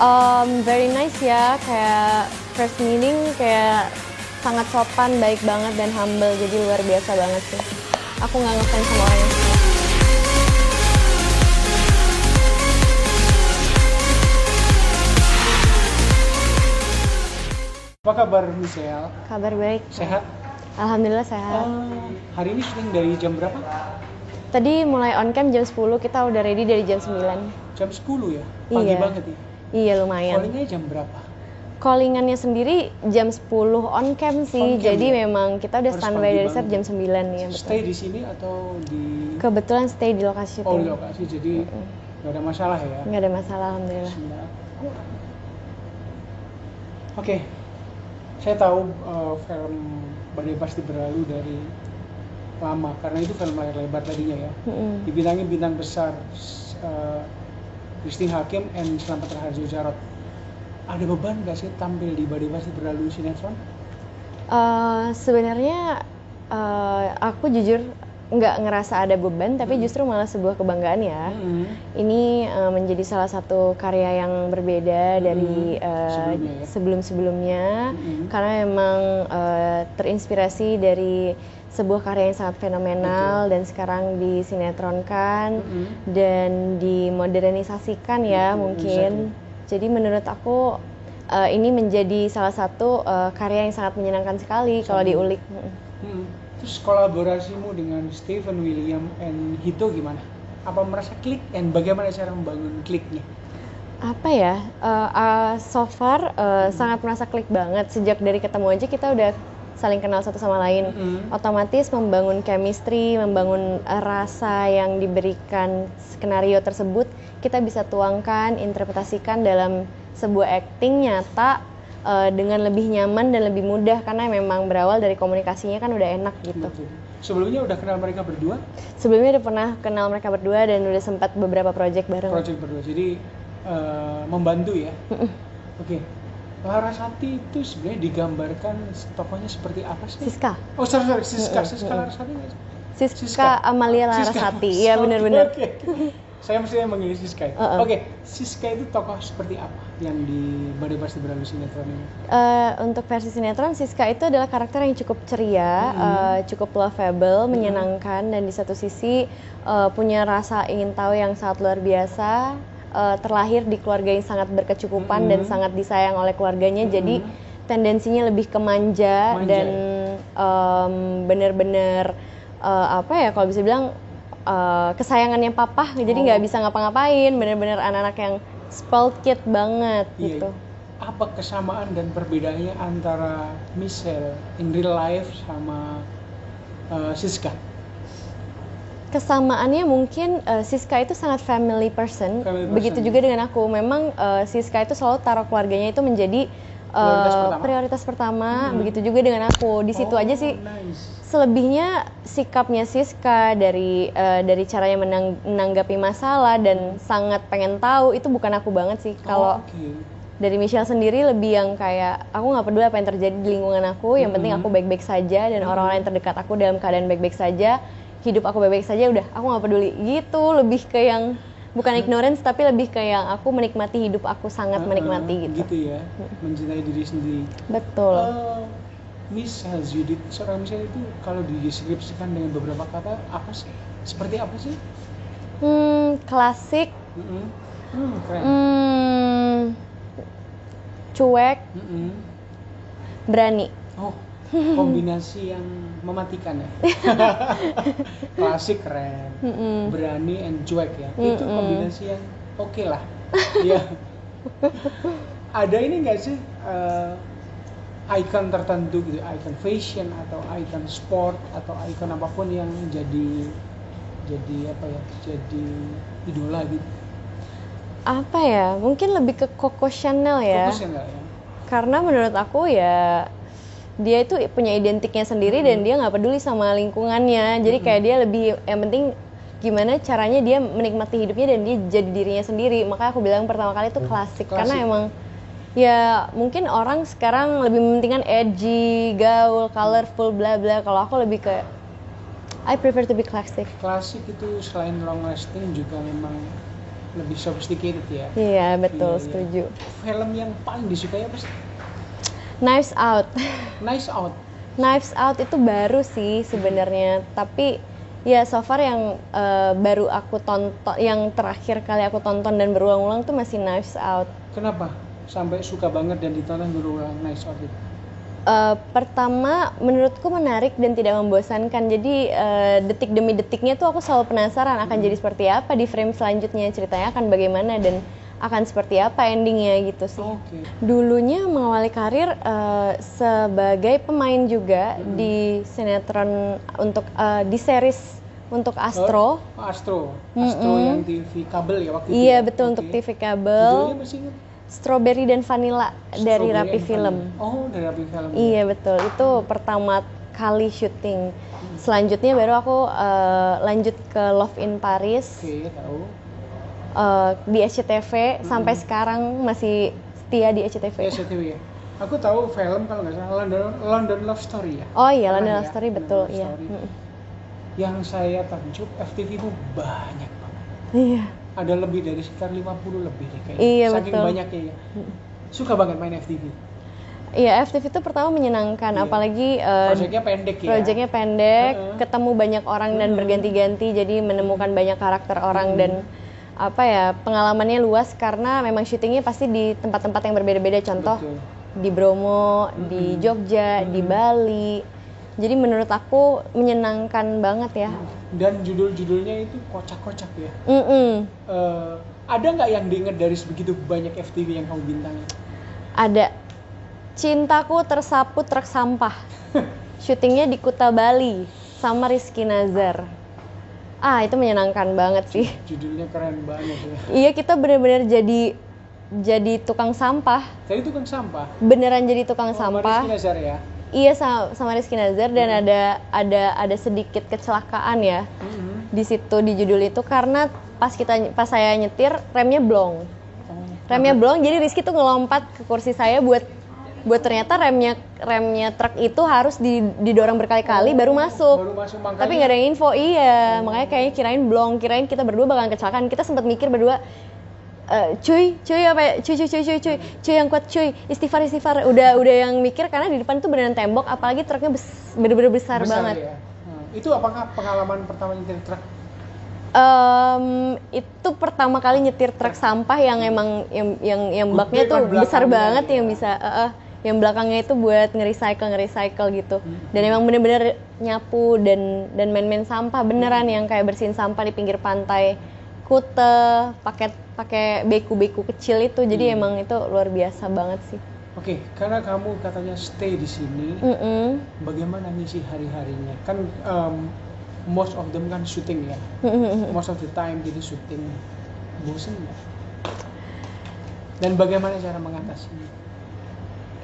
Um, very nice ya, kayak first meeting kayak sangat sopan, baik banget dan humble, jadi luar biasa banget sih. Aku nggak ngefans sama orangnya. Apa kabar Michelle? Kabar baik. Sehat? Alhamdulillah sehat. Eh, hari ini syuting dari jam berapa? Tadi mulai on cam jam 10, kita udah ready dari jam 9. Jam 10 ya? Pagi Iya. banget ya? Iya lumayan. Callingnya jam berapa? Callingannya sendiri jam 10 on cam sih, On cam, jadi ya? memang kita udah Harus standby dari set jam 9 ya betul. Stay di sini atau di Kebetulan stay di lokasi Oh, di lokasi jadi nggak ada masalah ya? Nggak ada masalah alhamdulillah. Oke, saya tahu uh, film Badai Pasti Berlalu dari lama karena itu film layar lebar tadinya ya. Mm-mm. Dibintangi bintang besar uh, Christine Hakim and Selamat Raharjo Jarot. Ada beban nggak sih tampil di Badai Pasti Berlalu sinetron? Eh, sebenarnya eh, aku jujur nggak ngerasa ada beban, tapi Hmm. justru malah sebuah kebanggaan ya. Mm-mm. Ini eh, menjadi salah satu karya yang berbeda dari Hmm, eh, sebelumnya ya. sebelum-sebelumnya, Mm-mm. karena memang eh, terinspirasi dari sebuah karya yang sangat fenomenal dan sekarang disinetronkan Mm-mm. dan dimodernisasikan ya Betul, mungkin. Jadi menurut aku eh, ini menjadi salah satu eh, karya yang sangat menyenangkan sekali kalau diulik. Hmm. Terus kolaborasimu dengan Stephen William and Hito gimana? Apa merasa klik dan bagaimana cara membangun kliknya? Apa ya? eh, eh, so far eh, sangat merasa klik banget sejak dari ketemu aja kita udah saling kenal satu sama lain. Mm-mm. Otomatis membangun chemistry, membangun rasa yang diberikan skenario tersebut kita bisa tuangkan, interpretasikan dalam sebuah acting nyata eh, dengan lebih nyaman dan lebih mudah karena memang berawal dari komunikasinya kan udah enak gitu. Betul. Sebelumnya udah kenal mereka berdua, Sebelumnya udah pernah kenal mereka berdua dan udah sempat beberapa project bareng. project berdua. Jadi eh, membantu ya. Oke. Larasati itu sebenarnya digambarkan tokohnya seperti apa sih? Siska. Oh sorry sorry Siska, Siska. Larasati? Siska, Siska. Amalia. Larasati. Iya benar-benar. oke. Saya mestinya manggil Siska. ya. Uh-uh. Oke, Siska itu tokoh seperti apa yang di Badai Pasti Berlalu sinetron ini? Eh, untuk versi sinetron Siska itu adalah karakter yang cukup ceria, Mm-hmm. eh, cukup lovable, menyenangkan dan di satu sisi eh, punya rasa ingin tahu yang sangat luar biasa. eh, terlahir di keluarga yang sangat berkecukupan dan Mm-hmm. sangat disayang oleh keluarganya, jadi Mhm. tendensinya lebih ke manja, Manja, dan em, bener-bener eh, apa ya kalau bisa bilang eh, kesayangannya papa, jadi Oh. nggak bisa ngapa-ngapain, bener-bener anak-anak yang spoiled kid banget Iya, gitu. Apa kesamaan dan perbedaannya antara Michelle in real life sama uh, Siska? Kesamaannya mungkin eh, Siska itu sangat family person. Family Begitu person. juga dengan aku. Memang eh, Siska itu selalu taruh keluarganya itu menjadi Prioritas pertama. prioritas pertama. Hmm. Begitu juga dengan aku. Di situ Oh, aja sih. Nice. Selebihnya sikapnya Siska dari eh, dari caranya menang- menanggapi masalah dan sangat pengen tahu itu bukan aku banget sih. Kalau Oh, oke. dari Michelle sendiri lebih yang kayak aku nggak peduli apa yang terjadi di lingkungan aku. Yang penting Mhm. aku baik-baik saja dan orang-orang yang terdekat aku dalam keadaan baik-baik saja. Hidup aku baik-baik saja udah aku nggak peduli gitu lebih ke yang bukan ignorance tapi lebih ke yang aku menikmati hidup aku sangat Uh-uh, menikmati gitu. Gitu ya, mencintai diri sendiri. Betul. Uh, Miss Judith, seorang Michelle itu kalau dideskripsikan dengan beberapa kata apa sih? Seperti apa sih? Hmm, klasik, Mm-mm. Hmm, keren. hmm, cuek, Mm-mm. berani. Oh, kombinasi yang mematikan ya. Klasik keren, Mm-mm. berani and cuek ya. Itu Mm-mm. kombinasi yang oke lah. Iya. Ada ini nggak sih eh, icon tertentu gitu, icon fashion atau icon sport atau icon apa pun yang jadi jadi apa ya? Jadi idola gitu. Apa ya? Mungkin lebih ke Coco Chanel ya. Ya nggak ya? karena menurut aku ya dia itu punya identiknya sendiri dan dia nggak peduli sama lingkungannya jadi kayak dia lebih yang penting gimana caranya dia menikmati hidupnya dan dia jadi dirinya sendiri makanya aku bilang pertama kali itu klasik, karena Klasik. emang ya mungkin orang sekarang lebih mementingkan edgy gaul colorful bla bla kalau aku lebih ke I prefer to be classic Klasik itu selain long lasting juga memang lebih sophisticated ya. Iya betul, Iya, iya. setuju. Film yang paling disukai apa sih? Knives Out. Nice Out. Knives Out itu baru sih sebenarnya, tapi ya so far yang eh, baru aku tonton, yang terakhir kali aku tonton dan berulang-ulang tuh masih Knives Out. Kenapa sampai suka banget dan ditonton berulang Nice Out itu? Eh, pertama menurutku menarik dan tidak membosankan jadi eh, detik demi detiknya tuh aku selalu penasaran akan jadi seperti apa di frame selanjutnya ceritanya akan bagaimana dan akan seperti apa endingnya gitu sih Oke. dulunya mengawali karir eh, sebagai pemain juga di sinetron untuk eh, di series untuk Astro Oh, Astro. Astro Mm-mm. yang TV kabel ya waktu itu. iya ya? betul Oke. untuk TV kabel Judulnya masih ingat? Strawberry dan Vanilla dari Strawberry Rapi and Film Vanilla. Oh, dari Rapi Film. Iya betul, itu pertama kali syuting. Selanjutnya baru aku eh, lanjut ke Love in Paris Oke, tahu. Eh, di SCTV sampai sekarang masih setia di SCTV. Ya, SCTV ya. Aku tahu film kalau nggak salah London, London Love Story ya. Oh iya, London ya? Love Story London betul, Love iya. Story. Mm. Yang saya takjub FTV itu banyak banget. Iya. Ada lebih dari sekitar 50 lebih deh kayaknya. Iya, Saking betul. banyaknya ya. Suka banget main FTV. Iya, FTV itu pertama menyenangkan, Iya. apalagi eh, Proyeknya pendek ya. proyeknya pendek, Heeh. ketemu banyak orang dan Mm. berganti-ganti, jadi menemukan banyak karakter orang dan apa ya pengalamannya luas karena memang syutingnya pasti di tempat-tempat yang berbeda-beda. Contoh Betul. di Bromo, di Mm-mm. Jogja, di Mm-mm. Bali. Jadi menurut aku menyenangkan banget ya. Dan judul-judulnya itu kocak-kocak ya. Mm-mm. Eh, ada nggak yang diinget dari sebegitu banyak FTV yang kamu bintangi? Ada Cintaku Tersapu Truk Sampah. Syutingnya di Kuta Bali sama Rizky Nazar. Ah, itu menyenangkan banget sih. Judulnya keren banget ya. Iya, kita bener-bener jadi jadi tukang sampah. Tadi tukang sampah. Beneran jadi tukang Oh, sama sampah. Rizky Nazar ya. Iya sama, sama Rizky Nazar dan Hmm. ada ada ada sedikit kecelakaan ya Mhm. di situ di judul itu karena pas kita pas saya nyetir remnya blong. Oh. Remnya blong jadi Rizky tuh ngelompat ke kursi saya buat buat ternyata remnya remnya truk itu harus di- didorong berkali-kali baru masuk. Baru masuk makanya. Tapi nggak ada info, iya. Makanya kayaknya kirain blong, kirain kita berdua bakalan kecelakaan. Kita sempat mikir berdua, "Eh, cuy, cuy apa ya? Cuy, cuy, cuy, cuy, cuy, cuy yang kuat, cuy, istighfar, istighfar. Udah, udah yang mikir karena di depan tuh beneran tembok, apalagi truknya bes- bener-bener besar, banget. ya. Hmm. Itu apakah pengalaman pertama nyetir truk? Em, itu pertama kali nyetir truk sampah yang emang yang yang, yang baknya tuh kan besar banget ya. yang bisa, eh, eh, yang belakangnya itu buat nge-recycle, nge-recycle gitu. Hmm. Dan emang bener-bener nyapu dan dan main-main sampah beneran Hmm. yang kayak bersihin sampah di pinggir pantai Kute, pakai pakai beku-beku kecil itu. Jadi Hmm. emang itu luar biasa banget sih. Oke, karena kamu katanya stay di sini, Mm-mm. bagaimana ngisi hari-harinya? Kan em, most of them kan syuting ya. Most of the time jadi syuting. Bosen nggak? Dan bagaimana cara mengatasinya?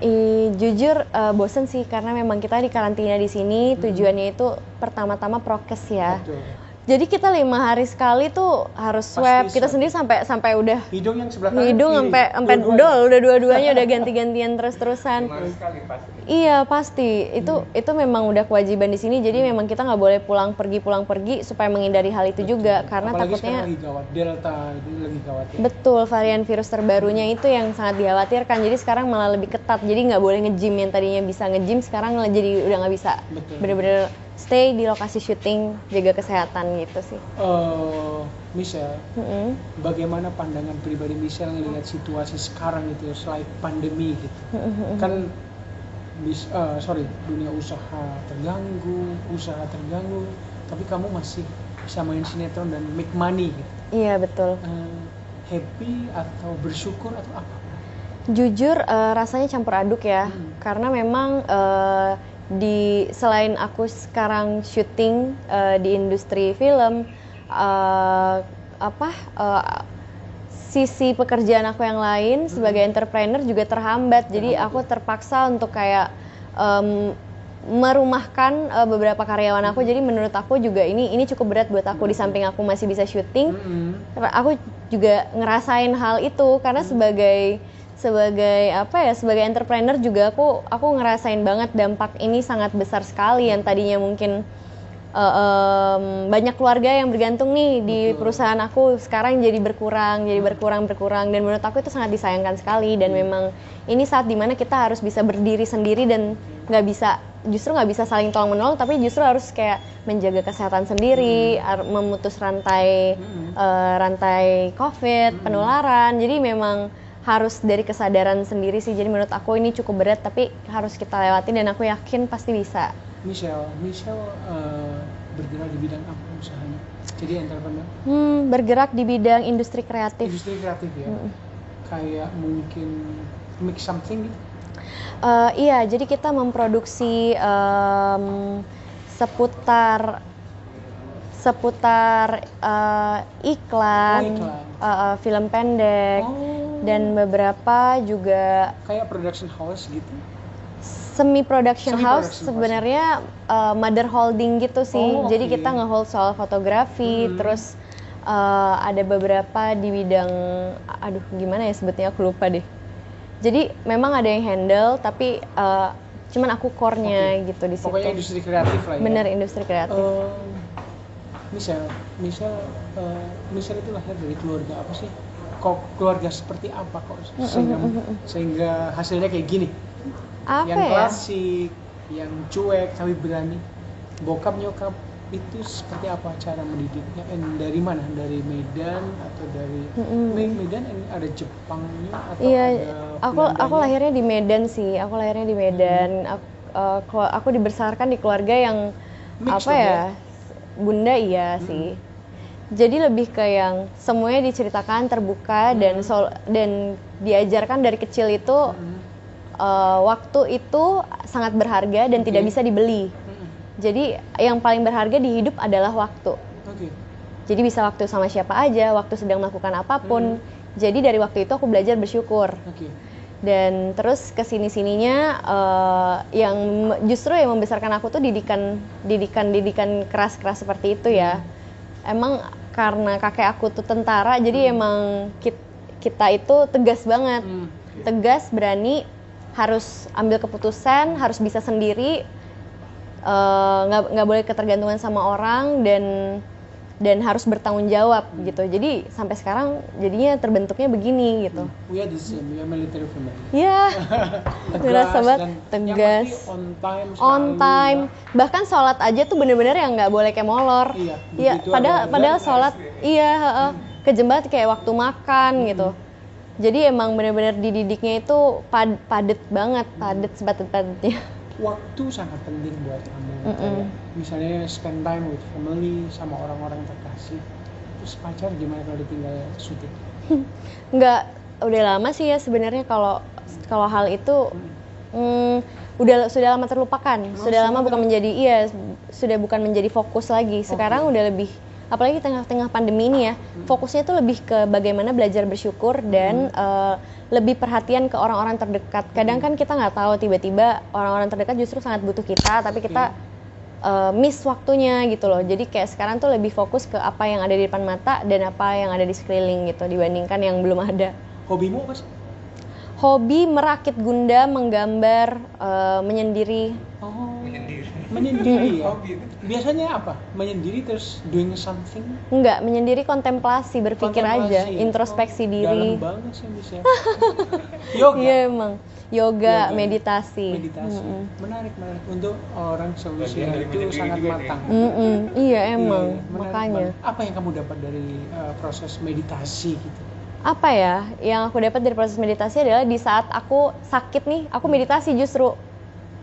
Ih, jujur eh, bosen sih karena memang kita di karantina di sini Hmm. tujuannya itu pertama-tama prokes ya. Betul. Jadi kita lima hari sekali tuh harus swab. Kita sendiri sampai sampai udah Hidung yang sebelah kanan hidung kiri. sampai sampai Dua-duanya. dol udah dua-duanya udah ganti-gantian terus-terusan. sekali pasti. Iya pasti itu Hmm. itu memang udah kewajiban di sini. Jadi memang kita nggak boleh pulang pergi pulang pergi supaya menghindari hal itu juga karena Apalagi takutnya lagi gawat delta itu lagi gawat ya. betul varian virus terbarunya itu yang sangat dikhawatirkan. Jadi sekarang malah lebih ketat. Jadi nggak boleh nge-gym yang tadinya bisa nge-gym sekarang jadi udah nggak bisa. Betul. Bener-bener stay di lokasi syuting jaga kesehatan gitu sih. Eh, Michelle, Mm-mm. bagaimana pandangan pribadi Michelle ngelihat situasi sekarang itu selain pandemi gitu? Mm-mm. Kan bis, eh, sorry dunia usaha terganggu, usaha terganggu, tapi kamu masih bisa main sinetron dan make money gitu. Iya betul. Eh, happy atau bersyukur atau apa? Jujur eh, rasanya campur aduk ya, Hmm. karena memang eh, di selain aku sekarang syuting eh, di industri film, eh, apa eh, sisi pekerjaan aku yang lain sebagai entrepreneur juga terhambat. Jadi aku terpaksa untuk kayak em, merumahkan eh, beberapa karyawan aku. Jadi menurut aku juga ini ini cukup berat buat aku. Di samping aku masih bisa syuting. Karena aku juga ngerasain hal itu. Karena sebagai sebagai apa ya sebagai entrepreneur juga aku aku ngerasain banget dampak ini sangat besar sekali yang tadinya mungkin uh, um, banyak keluarga yang bergantung nih di Betul. perusahaan aku sekarang jadi berkurang, jadi berkurang berkurang dan menurut aku itu sangat disayangkan sekali dan Hmm. memang ini saat di mana kita harus bisa berdiri sendiri dan nggak bisa justru nggak bisa saling tolong menolong tapi justru harus kayak menjaga kesehatan sendiri, ar- memutus rantai Mm-mm. uh, rantai COVID, penularan. Jadi memang harus dari kesadaran sendiri sih. Jadi menurut aku ini cukup berat tapi harus kita lewati dan aku yakin pasti bisa. Michelle, Michelle eh, bergerak di bidang apa usahanya? Jadi entrepreneur, Hmm, bergerak di bidang industri kreatif. industri kreatif ya. Kayak mungkin make something gitu. Eh, iya, jadi kita memproduksi em, seputar seputar eh, iklan, Oh, iklan. eh, eh, film pendek, Oh, dan beberapa juga kayak production house gitu. semi production Semi house sebenarnya uh, mother holding gitu sih. Oh, Jadi kita ngehold soal fotografi, Mhm. terus uh, ada beberapa di bidang aduh gimana ya sebetulnya aku lupa deh. Jadi memang ada yang handle tapi uh, cuman aku core-nya gitu di situ. Pokoknya industri kreatif lah ya. Bener industri kreatif. Eh, Michelle, Michelle, eh, Michelle itu lahir dari keluarga apa sih? Kok keluarga seperti apa kok sehingga sehingga hasilnya kayak gini? Apa yang ya? klasik, yang cuek tapi berani. Bokap nyokap itu seperti apa cara mendidiknya? And dari mana? Dari Medan atau dari Mm-mm. Me- Medan and ada Jepangnya atau Iya, ada aku aku Belandanya? lahirnya di Medan sih. Aku lahirnya di Medan. Aku, uh, kelu- aku dibesarkan di keluarga yang Mix apa ya? Bunda iya sih. Jadi lebih ke yang semuanya diceritakan terbuka dan sol dan diajarkan dari kecil itu Mm-mm. uh, waktu itu sangat berharga dan tidak Oke. bisa dibeli. Mm-mm. Jadi yang paling berharga di hidup adalah waktu. Oke. Jadi bisa waktu sama siapa aja, waktu sedang melakukan apa pun. Jadi dari waktu itu aku belajar bersyukur Oke. Dan terus ke sini sininya eh, yang justru yang membesarkan aku tuh didikan didikan didikan keras keras seperti itu ya. Emang karena kakek aku tuh tentara jadi emang kit- kita itu tegas banget. Hmm. tegas berani harus ambil keputusan harus bisa sendiri eh, nggak nggak boleh ketergantungan sama orang dan dan harus bertanggung jawab gitu. Jadi sampai sekarang jadinya terbentuknya begini gitu. We are the same, we are military family. ya ngerasa banget tegas. on time on time. Ya. bahkan sholat aja tuh bener-bener yang nggak boleh kayak molor. Iya, Iya, padahal ada padahal sholat iya heeh, ke jembat kayak waktu makan Hmm. gitu. Jadi emang bener-bener dididiknya itu pad- padet banget padet sepadet-padetnya waktu sangat penting buat kamu Mm-mm. kayak misalnya spend time with family sama orang-orang terkasih terus pacar gimana kalau ditinggal syuting nggak udah lama sih ya sebenarnya kalau kalau hal itu hmm, udah sudah lama terlupakan. Sudah lama bukan menjadi iya sudah bukan menjadi fokus lagi. Sekarang udah lebih apalagi tengah-tengah pandemi ini ya fokusnya itu lebih ke bagaimana belajar bersyukur dan eh, lebih perhatian ke orang-orang terdekat. Kadang kan kita nggak tahu tiba-tiba orang-orang terdekat justru sangat butuh kita tapi kita eh, miss waktunya gitu loh. Jadi kayak sekarang tuh lebih fokus ke apa yang ada di depan mata dan apa yang ada di sekeliling gitu dibandingkan yang belum ada. Hobimu apa sih hobi merakit gunda menggambar eh, menyendiri. Oh. Menyendiri. Ya? Biasanya apa? Menyendiri terus doing something? Enggak menyendiri kontemplasi berpikir aja Kontemplasi. introspeksi Oh, diri. dalam banget sih bisa yoga? Iya emang. Yoga, Yoga. meditasi. Meditasi. Mm-mm. menarik menarik. Untuk orang seusia Bagian dari itu menyendiri sangat juga nih. matang. Mm-mm. iya emang. Iya, menarik makanya. banget. apa yang kamu dapat dari uh, proses meditasi gitu apa ya yang aku dapat dari proses meditasi adalah di saat aku sakit nih aku meditasi justru.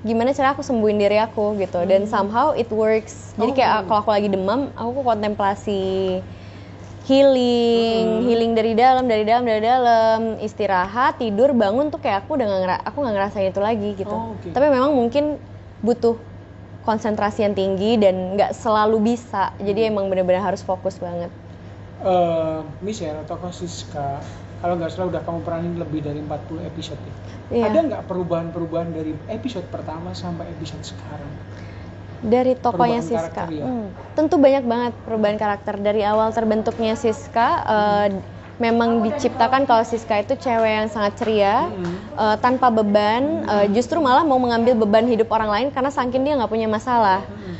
Gimana cara aku sembuhin diri aku gitu dan somehow it works. Jadi kayak Hmm. Oh. kalau aku lagi demam aku kontemplasi healing healing dari dalam dari dalam dari dalam istirahat tidur bangun tuh kayak aku udah nggak ngera- aku nggak ngerasain itu lagi gitu. Oh, oke. tapi memang mungkin butuh konsentrasi yang tinggi dan nggak selalu bisa. Jadi emang bener-bener harus fokus banget Eh, Michelle atau Siska kalau nggak salah udah kamu peranin lebih dari 40 episode ya. Iya. Ada nggak perubahan-perubahan dari episode pertama sampai episode sekarang? dari tokohnya Perubahan Siska ya? Hmm, tentu banyak banget perubahan karakter dari awal terbentuknya Siska eh, memang diciptakan kalau Siska itu cewek yang sangat ceria Hmm. eh, tanpa beban eh, justru malah mau mengambil beban hidup orang lain karena saking dia nggak punya masalah Hmm,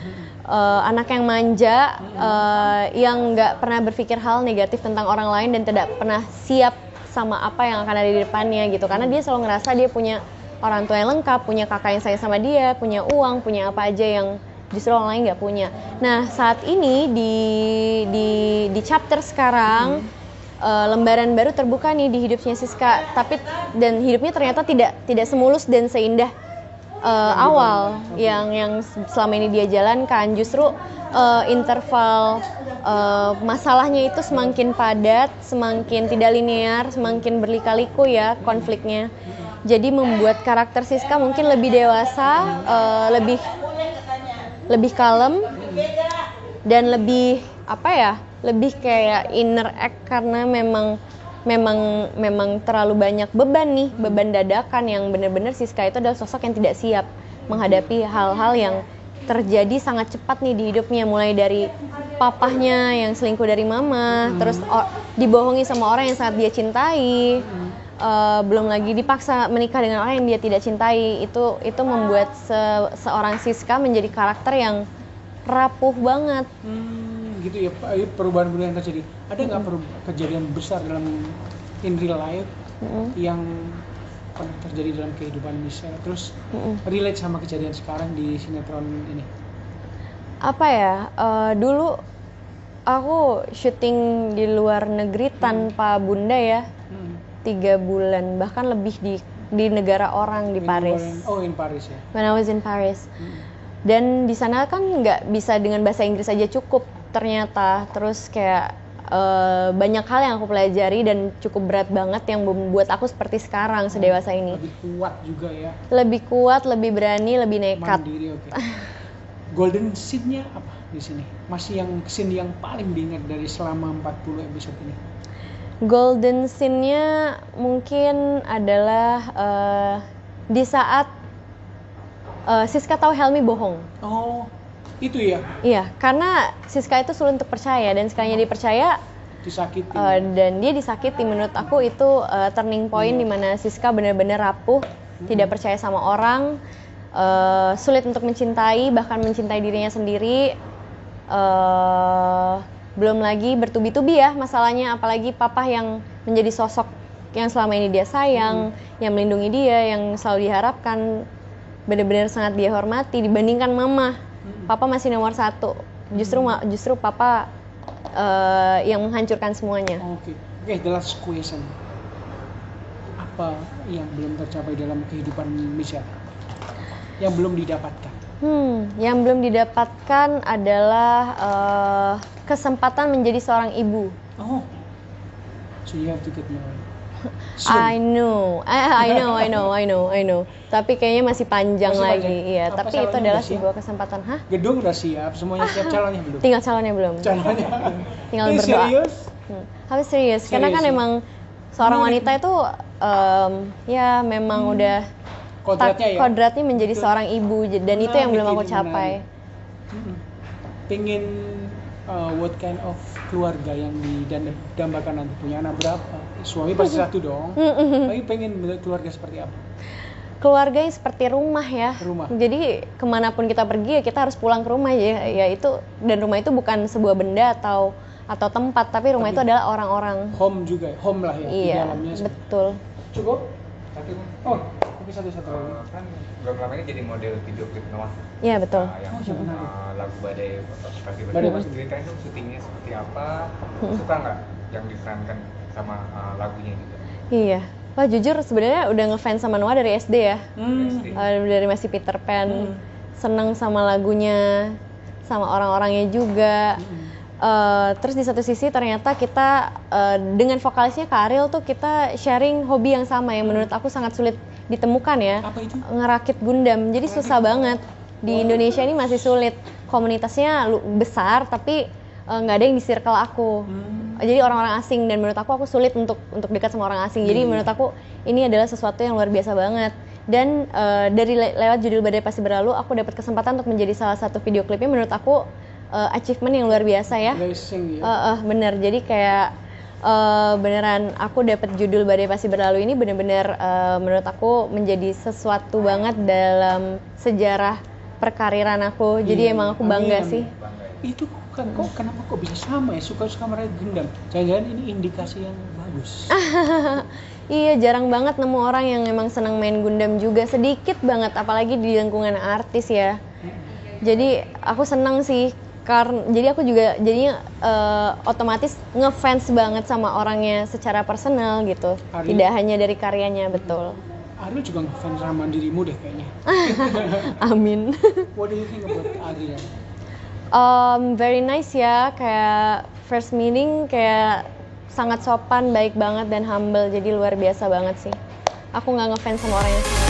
eh, anak yang manja, eh, yang nggak pernah berpikir hal negatif tentang orang lain dan tidak pernah siap sama apa yang akan ada di depannya gitu. Karena dia selalu ngerasa dia punya orang tua yang lengkap, punya kakak yang sayang sama dia, punya uang, punya apa aja yang justru orang lain nggak punya. Nah saat ini di di di chapter sekarang eh, lembaran baru terbuka nih di hidupnya Siska, tapi dan hidupnya ternyata tidak tidak semulus dan seindah eh, awal yang yang selama ini dia jalankan. Justru eh, interval eh, masalahnya itu semakin padat, semakin tidak linear, semakin berlika-liku ya konfliknya. Jadi membuat karakter Siska mungkin lebih dewasa, eh, lebih lebih kalem dan lebih apa ya lebih kayak inner act karena memang memang memang terlalu banyak beban nih beban dadakan yang benar-benar Siska itu adalah sosok yang tidak siap menghadapi hal-hal yang terjadi sangat cepat nih di hidupnya. Mulai dari papahnya yang selingkuh dari mama terus o- dibohongi sama orang yang sangat dia cintai. Eh, belum lagi dipaksa menikah dengan orang yang dia tidak cintai. Itu itu membuat se- seorang Siska menjadi karakter yang rapuh banget. Hmm, gitu ya Pak. Eh, perubahan-perubahan yang terjadi. Ada nggak peru- kejadian besar dalam in real life Mm-mm. yang pernah terjadi dalam kehidupan Michelle terus Mm-mm. relate sama kejadian sekarang di sinetron ini? apa ya eh, dulu aku syuting di luar negeri tanpa bunda ya Hmm. tiga bulan bahkan lebih di di negara orang di In Paris Oh in Paris ya. when I was in Paris Hmm. dan di sana kan nggak bisa dengan bahasa Inggris aja cukup ternyata terus kayak eh, banyak hal yang aku pelajari dan cukup berat banget yang membuat aku seperti sekarang sedewasa ini Lebih kuat juga ya. lebih kuat lebih berani lebih nekat Mandiri oke. Golden scene-nya apa di sini? Masih yang scene yang paling diingat dari selama 40 episode ini. Golden scene-nya mungkin adalah eh, di saat eh, Siska tahu Helmi bohong. Oh, itu ya Iya, karena Siska itu sulit untuk percaya dan sekalinya dipercaya disakiti. eh, dan dia disakiti. Menurut aku itu eh, turning point di mana Siska benar-benar rapuh, tidak percaya sama orang, eh, sulit untuk mencintai, bahkan mencintai dirinya sendiri. eh, belum lagi bertubi-tubi ya masalahnya, apalagi papa yang menjadi sosok yang selama ini dia sayang, yang melindungi dia, yang selalu diharapkan, benar-benar sangat dia hormati dibandingkan mama. Papa masih nomor satu. Justru ma- justru papa eh, yang menghancurkan semuanya. Oke, oke, the last question. Apa yang belum tercapai dalam kehidupan Michelle? Yang belum didapatkan? Hmm, yang belum didapatkan adalah eh, kesempatan menjadi seorang ibu. Oh, so you have to get married. I know, I, I know, I know, I know, I know. Tapi kayaknya masih panjang Masih lagi, panjang. iya. Apa Tapi itu adalah udah siap? sebuah kesempatan, hah? Gedung udah siap, semuanya siap, calonnya belum. Tinggal calonnya belum. Calonnya. Tinggal Ini berdoa. serius? Hmm. Tapi serius, karena Serius, kan ya? emang seorang wanita itu em, ya memang udah tak- Kodratnya ya. kodratnya menjadi Betul. seorang ibu dan itu yang Menarik belum aku capai. Mm-mm. Pengen uh, what kind of keluarga yang didambakan nanti punya anak berapa? Suami pasti satu dong. Tapi pengen keluarga seperti apa? Keluarga yang seperti rumah ya. Rumah. Jadi ke mana pun kita pergi ya kita harus pulang ke rumah ya. Ya itu dan rumah itu bukan sebuah benda atau atau tempat, tapi rumah Tapi- itu adalah orang-orang. Home juga, ya? home lah ya di Iya, dalamnya. betul. Cukup? Oh, tapi satu-satu lagi. eh, kan belum lama ini jadi model video klip Noah. Iya betul. Nah, yang Oh, eh, lagu badai seperti Badai badai. Pasti. Ceritain dong syutingnya seperti apa? Hmm. Suka nggak yang diperankan sama eh, lagunya juga? Iya. Wah jujur sebenarnya udah ngefans sama Noah dari SD ya. Hmm. Dari masih Peter Pan. Hmm. Seneng sama lagunya, sama orang-orangnya juga. Mm-mm. Eh, terus di satu sisi ternyata kita eh, dengan vokalisnya Kak Ariel tuh kita sharing hobi yang sama yang menurut aku sangat sulit ditemukan ya. Apa itu? ngerakit Gundam. Jadi susah banget. Di Indonesia ini masih sulit. Komunitasnya besar tapi eh, nggak ada yang di circle aku. Hmm. jadi orang-orang asing. Dan menurut aku aku sulit untuk untuk dekat sama orang asing. Jadi Iya. menurut aku ini adalah sesuatu yang luar biasa banget. Dan eh, dari le- lewat judul badai pasti berlalu aku dapat kesempatan untuk menjadi salah satu video klipnya. Menurut aku eh, achievement yang luar biasa ya. Blessing ya. Eh, eh, bener. Jadi kayak eh, beneran aku dapat judul badai pasti berlalu ini bener-bener eh, menurut aku menjadi sesuatu banget dalam sejarah perkariran aku. Jadi Iya, emang aku bangga amin. sih. Itu kan kok kenapa kok bisa sama ya suka-suka mereka Gundam? Jangan-jangan ini indikasi yang bagus. Iya, jarang banget nemu orang yang emang senang main Gundam juga. Sedikit banget, apalagi di lingkungan artis ya. Jadi aku senang sih karena jadi aku juga jadinya eh, otomatis ngefans banget sama orangnya secara personal gitu. Ari- Tidak hanya dari karyanya, betul. Ariel juga ngefans sama dirimu deh kayaknya. Amin. What do you think about Ariel? Um, very nice ya, kayak first meeting kayak sangat sopan, baik banget dan humble, jadi luar biasa banget sih. Aku nggak ngefans sama orang yang sama.